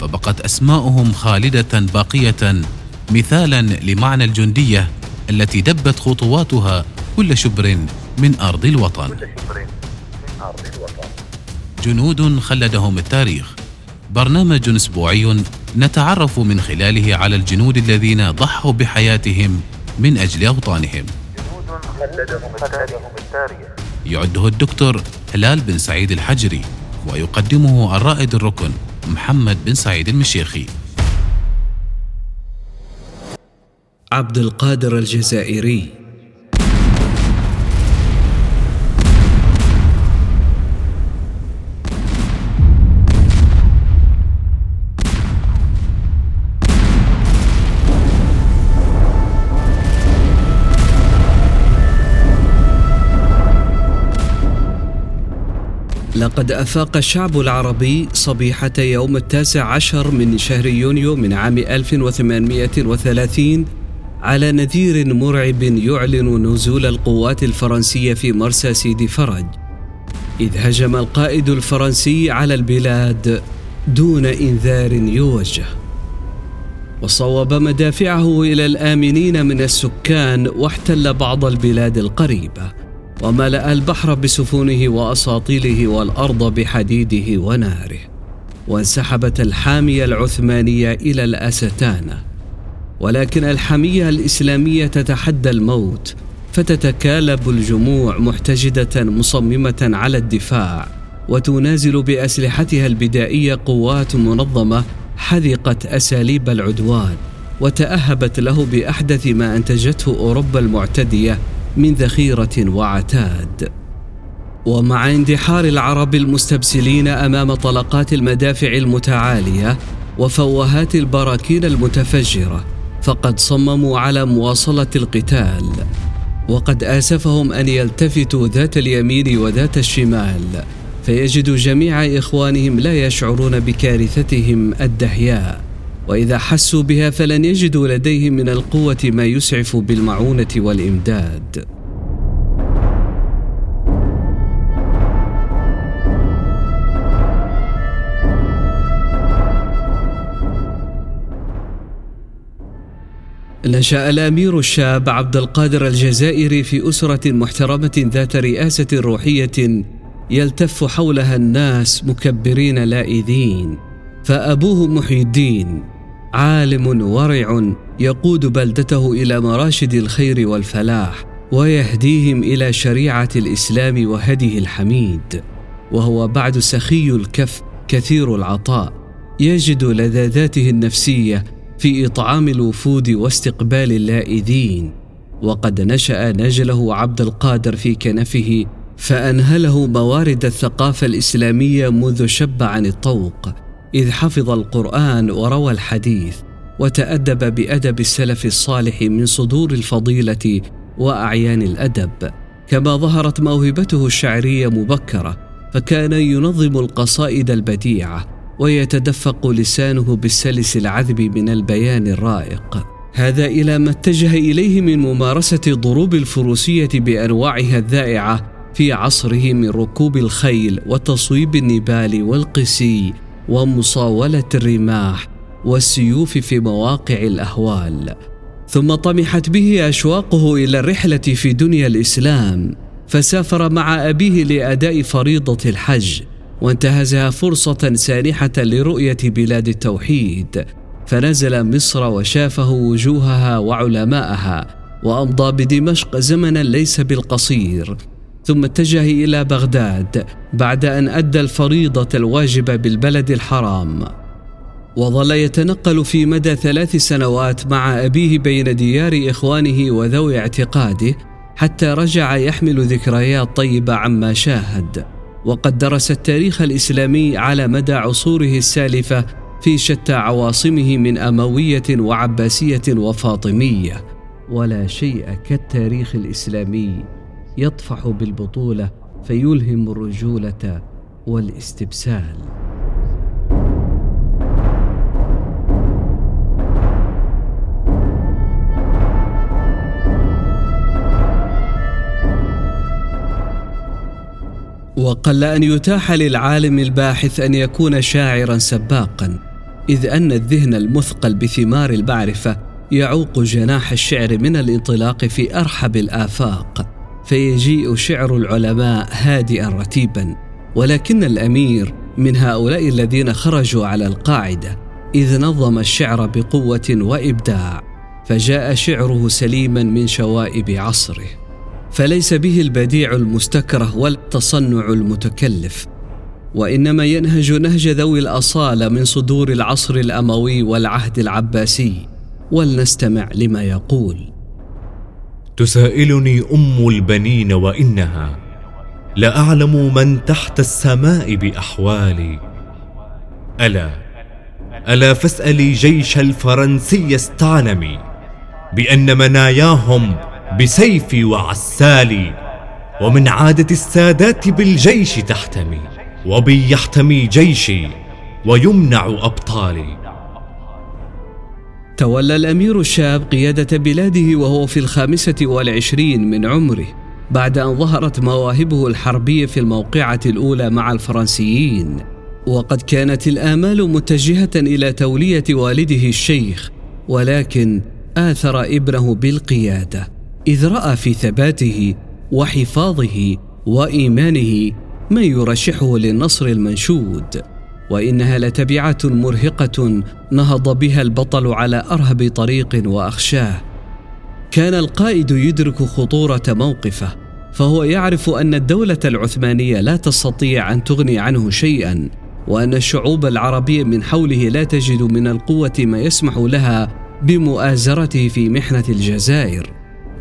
فبقت أسماؤهم خالدة باقية مثالا لمعنى الجندية التي دبت خطواتها كل شبر من أرض الوطن. جنود خلدهم التاريخ. برنامج أسبوعي نتعرف من خلاله على الجنود الذين ضحوا بحياتهم من أجل أوطانهم. يعده الدكتور هلال بن سعيد الحجري ويقدمه الرائد الركن. محمد بن سعيد المشيخي. عبد القادر الجزائري. لقد أفاق الشعب العربي صبيحة يوم التاسع عشر من شهر يونيو من عام 1830 على نذير مرعب يعلن نزول القوات الفرنسية في مرسى سيدي فرج. إذ هجم القائد الفرنسي على البلاد دون إنذار يوجه. وصوب مدافعه إلى الآمنين من السكان واحتل بعض البلاد القريبة. وملأ البحر بسفنه وأساطيله والأرض بحديده وناره وانسحبت الحامية العثمانية إلى الأستانة. ولكن الحمية الإسلامية تتحدى الموت فتتكالب الجموع محتجدة مصممة على الدفاع وتنازل بأسلحتها البدائية قوات منظمة حذقت أساليب العدوان وتأهبت له بأحدث ما أنتجته أوروبا المعتدية من ذخيرة وعتاد. ومع اندحار العرب المستبسلين أمام طلقات المدافع المتعالية وفوهات البراكين المتفجرة فقد صمموا على مواصلة القتال. وقد آسفهم أن يلتفتوا ذات اليمين وذات الشمال فيجد جميع إخوانهم لا يشعرون بكارثتهم الدهياء. وإذا حسوا بها فلن يجدوا لديهم من القوة ما يسعف بالمعونة والإمداد. نشأ الأمير الشاب عبد القادر الجزائري في أسرة محترمة ذات رئاسة روحية يلتف حولها الناس مكبرين لائذين فأبوه محي الدين عالم ورع يقود بلدته إلى مراشد الخير والفلاح ويهديهم إلى شريعة الإسلام وهديه الحميد. وهو بعد سخي الكف كثير العطاء. يجد لذاذاته النفسية في إطعام الوفود واستقبال اللائذين. وقد نشأ نجله عبد القادر في كنفه فأنهله موارد الثقافة الإسلامية منذ شب عن الطوق. إذ حفظ القرآن وروى الحديث وتأدب بأدب السلف الصالح من صدور الفضيلة وأعيان الأدب. كما ظهرت موهبته الشعرية مبكرة فكان ينظم القصائد البديعة ويتدفق لسانه بالسلس العذب من البيان الرائق. هذا إلى ما اتجه إليه من ممارسة ضروب الفروسية بأنواعها الذائعة في عصره من ركوب الخيل وتصويب النبال والقسي. ومصاولة الرماح والسيوف في مواقع الأهوال ثم طمحت به أشواقه إلى الرحلة في دنيا الإسلام فسافر مع أبيه لأداء فريضة الحج وانتهزها فرصة سانحة لرؤية بلاد التوحيد فنزل مصر وشافه وجوهها وعلماءها وأمضى بدمشق زمنا ليس بالقصير. ثم اتجه إلى بغداد بعد أن أدى الفريضة الواجبه بالبلد الحرام. وظل يتنقل في مدى ثلاث سنوات مع أبيه بين ديار إخوانه وذوي اعتقاده حتى رجع يحمل ذكريات طيبه عما شاهد. وقد درس التاريخ الإسلامي على مدى عصوره السالفة في شتى عواصمه من أموية وعباسية وفاطمية. ولا شيء كالتاريخ الإسلامي. يطفح بالبطولة فيلهم الرجولة والاستبسال. وقل أن يتاح للعالم الباحث أن يكون شاعرا سباقا إذ أن الذهن المثقل بثمار المعرفه يعوق جناح الشعر من الانطلاق في أرحب الآفاق. فيجيء شعر العلماء هادئا رتيبا ولكن الأمير من هؤلاء الذين خرجوا على القاعدة إذ نظم الشعر بقوة وإبداع فجاء شعره سليما من شوائب عصره. فليس به البديع المستكره ولا التصنع المتكلف وإنما ينهج نهج ذوي الأصالة من صدور العصر الأموي والعهد العباسي. ولنستمع لما يقول. تسائلني أم البنين وإنها لاعلم من تحت السماء بأحوالي. ألا ألا فاسألي جيش الفرنسي استعلمي بأن مناياهم بسيفي وعسالي ومن عادة السادات بالجيش تحتمي وبي يحتمي جيشي ويمنع أبطالي. تولى الأمير الشاب قيادة بلاده وهو في الخامسة والعشرين من عمره بعد أن ظهرت مواهبه الحربية في الموقعة الأولى مع الفرنسيين. وقد كانت الآمال متجهة إلى تولية والده الشيخ ولكن آثر ابنه بالقيادة إذ رأى في ثباته وحفاظه وإيمانه من يرشحه للنصر المنشود. وإنها لتبعة مرهقة نهض بها البطل على أرهب طريق وأخشاه. كان القائد يدرك خطورة موقفه فهو يعرف أن الدولة العثمانية لا تستطيع أن تغني عنه شيئا وأن الشعوب العربية من حوله لا تجد من القوة ما يسمح لها بمؤازرته في محنة الجزائر.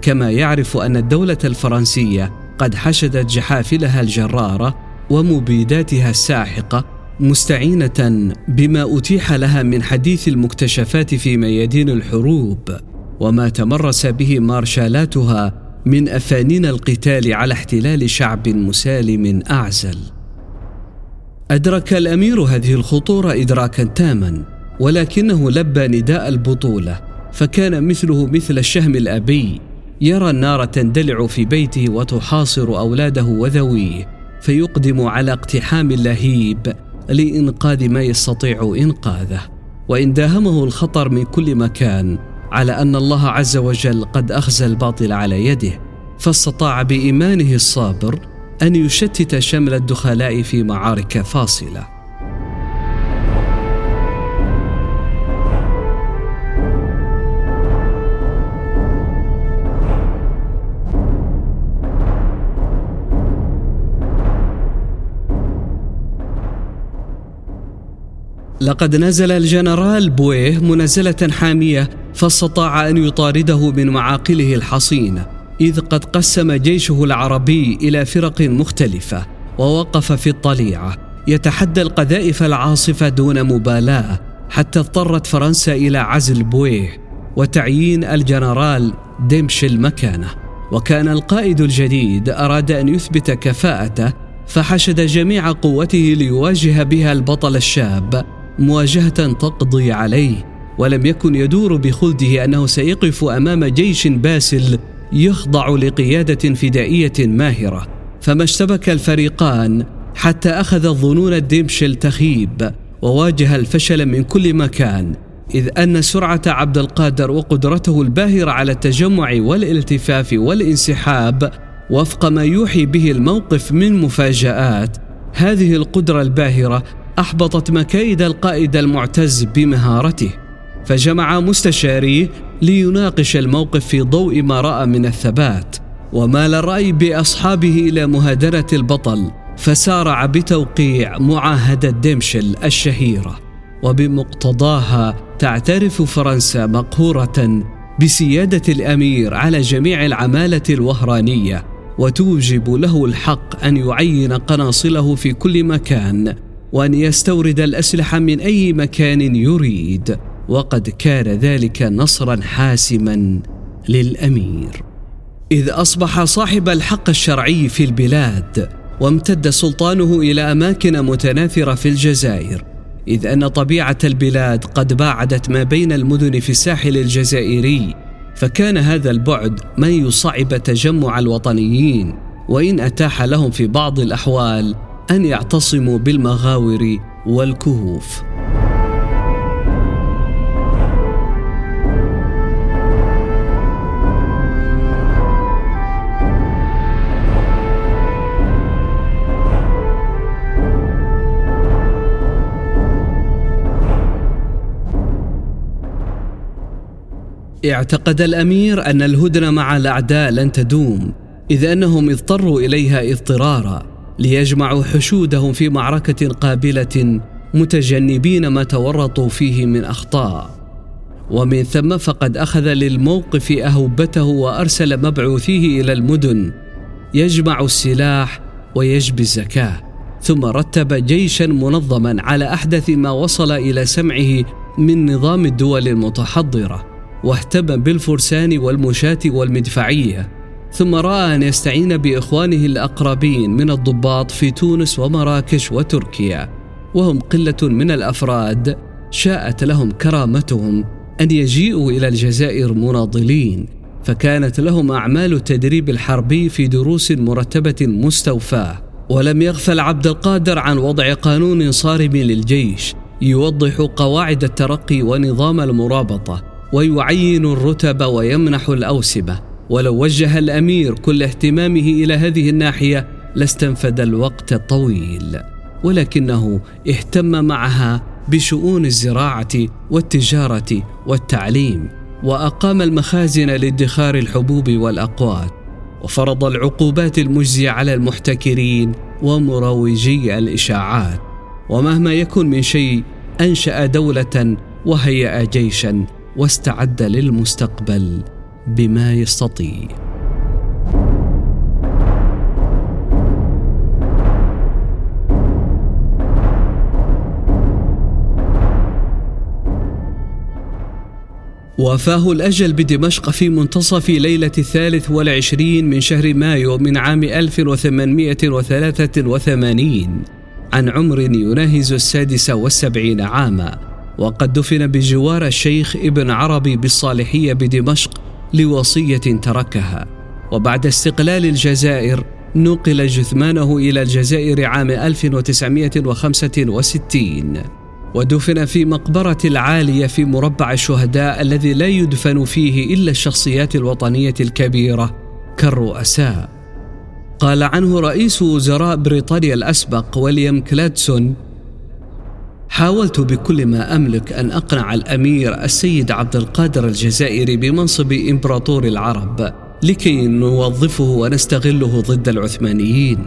كما يعرف أن الدولة الفرنسية قد حشدت جحافلها الجرارة ومبيداتها الساحقة مستعينة بما أتيح لها من حديث المكتشفات في ميادين الحروب وما تمرس به مارشالاتها من أفانين القتال على احتلال شعب مسالم أعزل. أدرك الأمير هذه الخطورة ادراكا تاما ولكنه لبى نداء البطولة فكان مثله مثل الشهم الأبي يرى النار تندلع في بيته وتحاصر أولاده وذويه فيقدم على اقتحام اللهيب لإنقاذ ما يستطيع إنقاذه. وإن داهمه الخطر من كل مكان على أن الله عز وجل قد أخزى الباطل على يده فاستطاع بإيمانه الصابر أن يشتت شمل الدخلاء في معارك فاصلة. لقد نزل الجنرال بويه منزلة حامية فاستطاع أن يطارده من معاقله الحصينة إذ قد قسم جيشه العربي إلى فرق مختلفة ووقف في الطليعة. يتحدى القذائف العاصفة دون مبالاة حتى اضطرت فرنسا إلى عزل بويه وتعيين الجنرال ديمشل مكانه وكان القائد الجديد أراد أن يثبت كفاءته فحشد جميع قوته ليواجه بها البطل الشاب. مواجهة تقضي عليه ولم يكن يدور بخلده أنه سيقف أمام جيش باسل يخضع لقيادة فدائية ماهرة. فما اشتبك الفريقان حتى أخذ الظنون الدمشل تخيب وواجه الفشل من كل مكان إذ أن سرعة عبد القادر وقدرته الباهرة على التجمع والالتفاف والانسحاب وفق ما يوحي به الموقف من مفاجآت هذه القدرة الباهرة أحبطت مكايد القائد المعتز بمهارته فجمع مستشاريه ليناقش الموقف في ضوء ما رأى من الثبات. ومال الرأي بأصحابه إلى مهادنة البطل فسارع بتوقيع معاهدة ديمشل الشهيرة. وبمقتضاها تعترف فرنسا مقهورة بسيادة الأمير على جميع العمالة الوهرانية وتوجب له الحق أن يعين قناصله في كل مكان. وأن يستورد الأسلحة من أي مكان يريد وقد كان ذلك نصرا حاسما للأمير. إذ أصبح صاحب الحق الشرعي في البلاد وامتد سلطانه إلى أماكن متناثرة في الجزائر. إذ أن طبيعة البلاد قد باعدت ما بين المدن في الساحل الجزائري فكان هذا البعد ما يصعب تجمع الوطنيين وإن أتاح لهم في بعض الأحوال أن يعتصموا بالمغاور والكهوف. اعتقد الأمير أن الهدنة مع الأعداء لن تدوم إذ أنهم اضطروا إليها اضطرارا. ليجمعوا حشودهم في معركة قابلة متجنبين ما تورطوا فيه من أخطاء. ومن ثم فقد أخذ للموقف اهبته وأرسل مبعوثيه إلى المدن يجمع السلاح ويجبي الزكاة ثم رتب جيشا منظما على أحدث ما وصل إلى سمعه من نظام الدول المتحضرة واهتم بالفرسان والمشاة والمدفعية. ثم رأى أن يستعين بإخوانه الأقربين من الضباط في تونس ومراكش وتركيا وهم قلة من الأفراد شاءت لهم كرامتهم أن يجيئوا إلى الجزائر مناضلين فكانت لهم أعمال التدريب الحربي في دروس مرتبة مستوفاة. ولم يغفل عبد القادر عن وضع قانون صارم للجيش يوضح قواعد الترقي ونظام المرابطة ويعين الرتب ويمنح الاوسمه ولو وجه الأمير كل اهتمامه إلى هذه الناحية لاستنفد الوقت الطويل ولكنه اهتم معها بشؤون الزراعة والتجارة والتعليم وأقام المخازن لادخار الحبوب والأقوات وفرض العقوبات المجزية على المحتكرين ومروجي الإشاعات ومهما يكن من شيء أنشأ دولة وهيأ جيشا واستعد للمستقبل. بما يستطيع. وافاه الأجل بدمشق في منتصف ليلة الثالث والعشرين من شهر مايو من عام 1883 عن عمر يناهز السادس والسبعين عاما وقد دفن بجوار الشيخ ابن عربي بالصالحية بدمشق لوصية تركها. وبعد استقلال الجزائر نقل جثمانه إلى الجزائر عام 1965 ودفن في مقبرة العالية في مربع الشهداء الذي لا يدفن فيه إلا الشخصيات الوطنية الكبيرة كالرؤساء. قال عنه رئيس وزراء بريطانيا الأسبق ويليام كلادسون حاولت بكل ما أملك أن أقنع الأمير السيد عبد القادر الجزائري بمنصب إمبراطور العرب لكي نوظفه ونستغله ضد العثمانيين.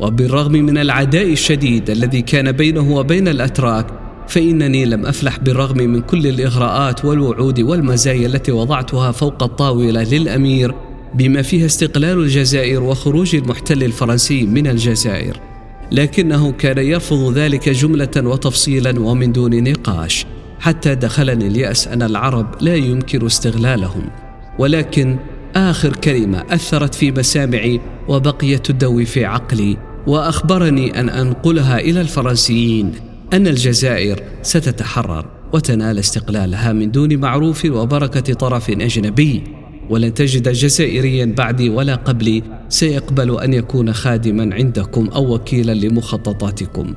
وبالرغم من العداء الشديد الذي كان بينه وبين الأتراك فإنني لم أفلح بالرغم من كل الإغراءات والوعود والمزايا التي وضعتها فوق الطاولة للأمير بما فيها استقلال الجزائر وخروج المحتل الفرنسي من الجزائر. لكنه كان يرفض ذلك جملة وتفصيلا ومن دون نقاش حتى دخلني الياس أن العرب لا يمكن استغلالهم. ولكن آخر كلمة أثرت في مسامعي وبقيت تدوي في عقلي وأخبرني أن أنقلها إلى الفرنسيين أن الجزائر ستتحرر وتنال استقلالها من دون معروف وبركة طرف أجنبي. ولن تجد جزائريا بعدي ولا قبلي سيقبل أن يكون خادما عندكم أو وكيلا لمخططاتكم.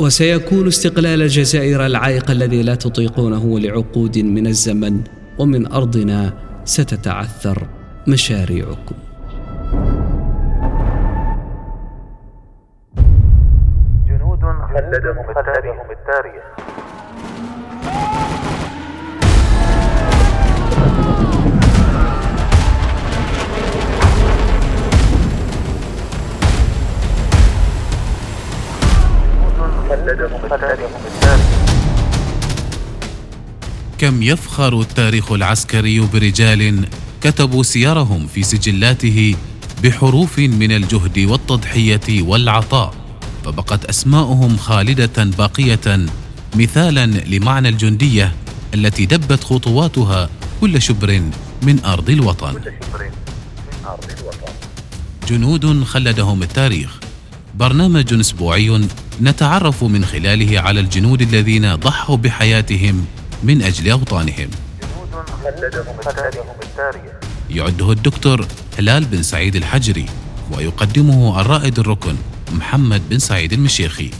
وسيكون استقلال الجزائر العائق الذي لا تطيقونه لعقود من الزمن ومن أرضنا ستتعثر مشاريعكم. جنود خلدهم التاريخ. كم يفخر التاريخ العسكري برجال كتبوا سيرهم في سجلاته بحروف من الجهد والتضحية والعطاء فبقت أسماؤهم خالدة باقية مثالا لمعنى الجندية التي دبت خطواتها كل شبر من أرض الوطن. جنود خلدهم التاريخ. برنامج أسبوعي نتعرف من خلاله على الجنود الذين ضحوا بحياتهم من خلدهم التاريخ يعده الدكتور هلال بن سعيد الحجري ويقدمه الرائد الركن محمد بن سعيد المشيخي.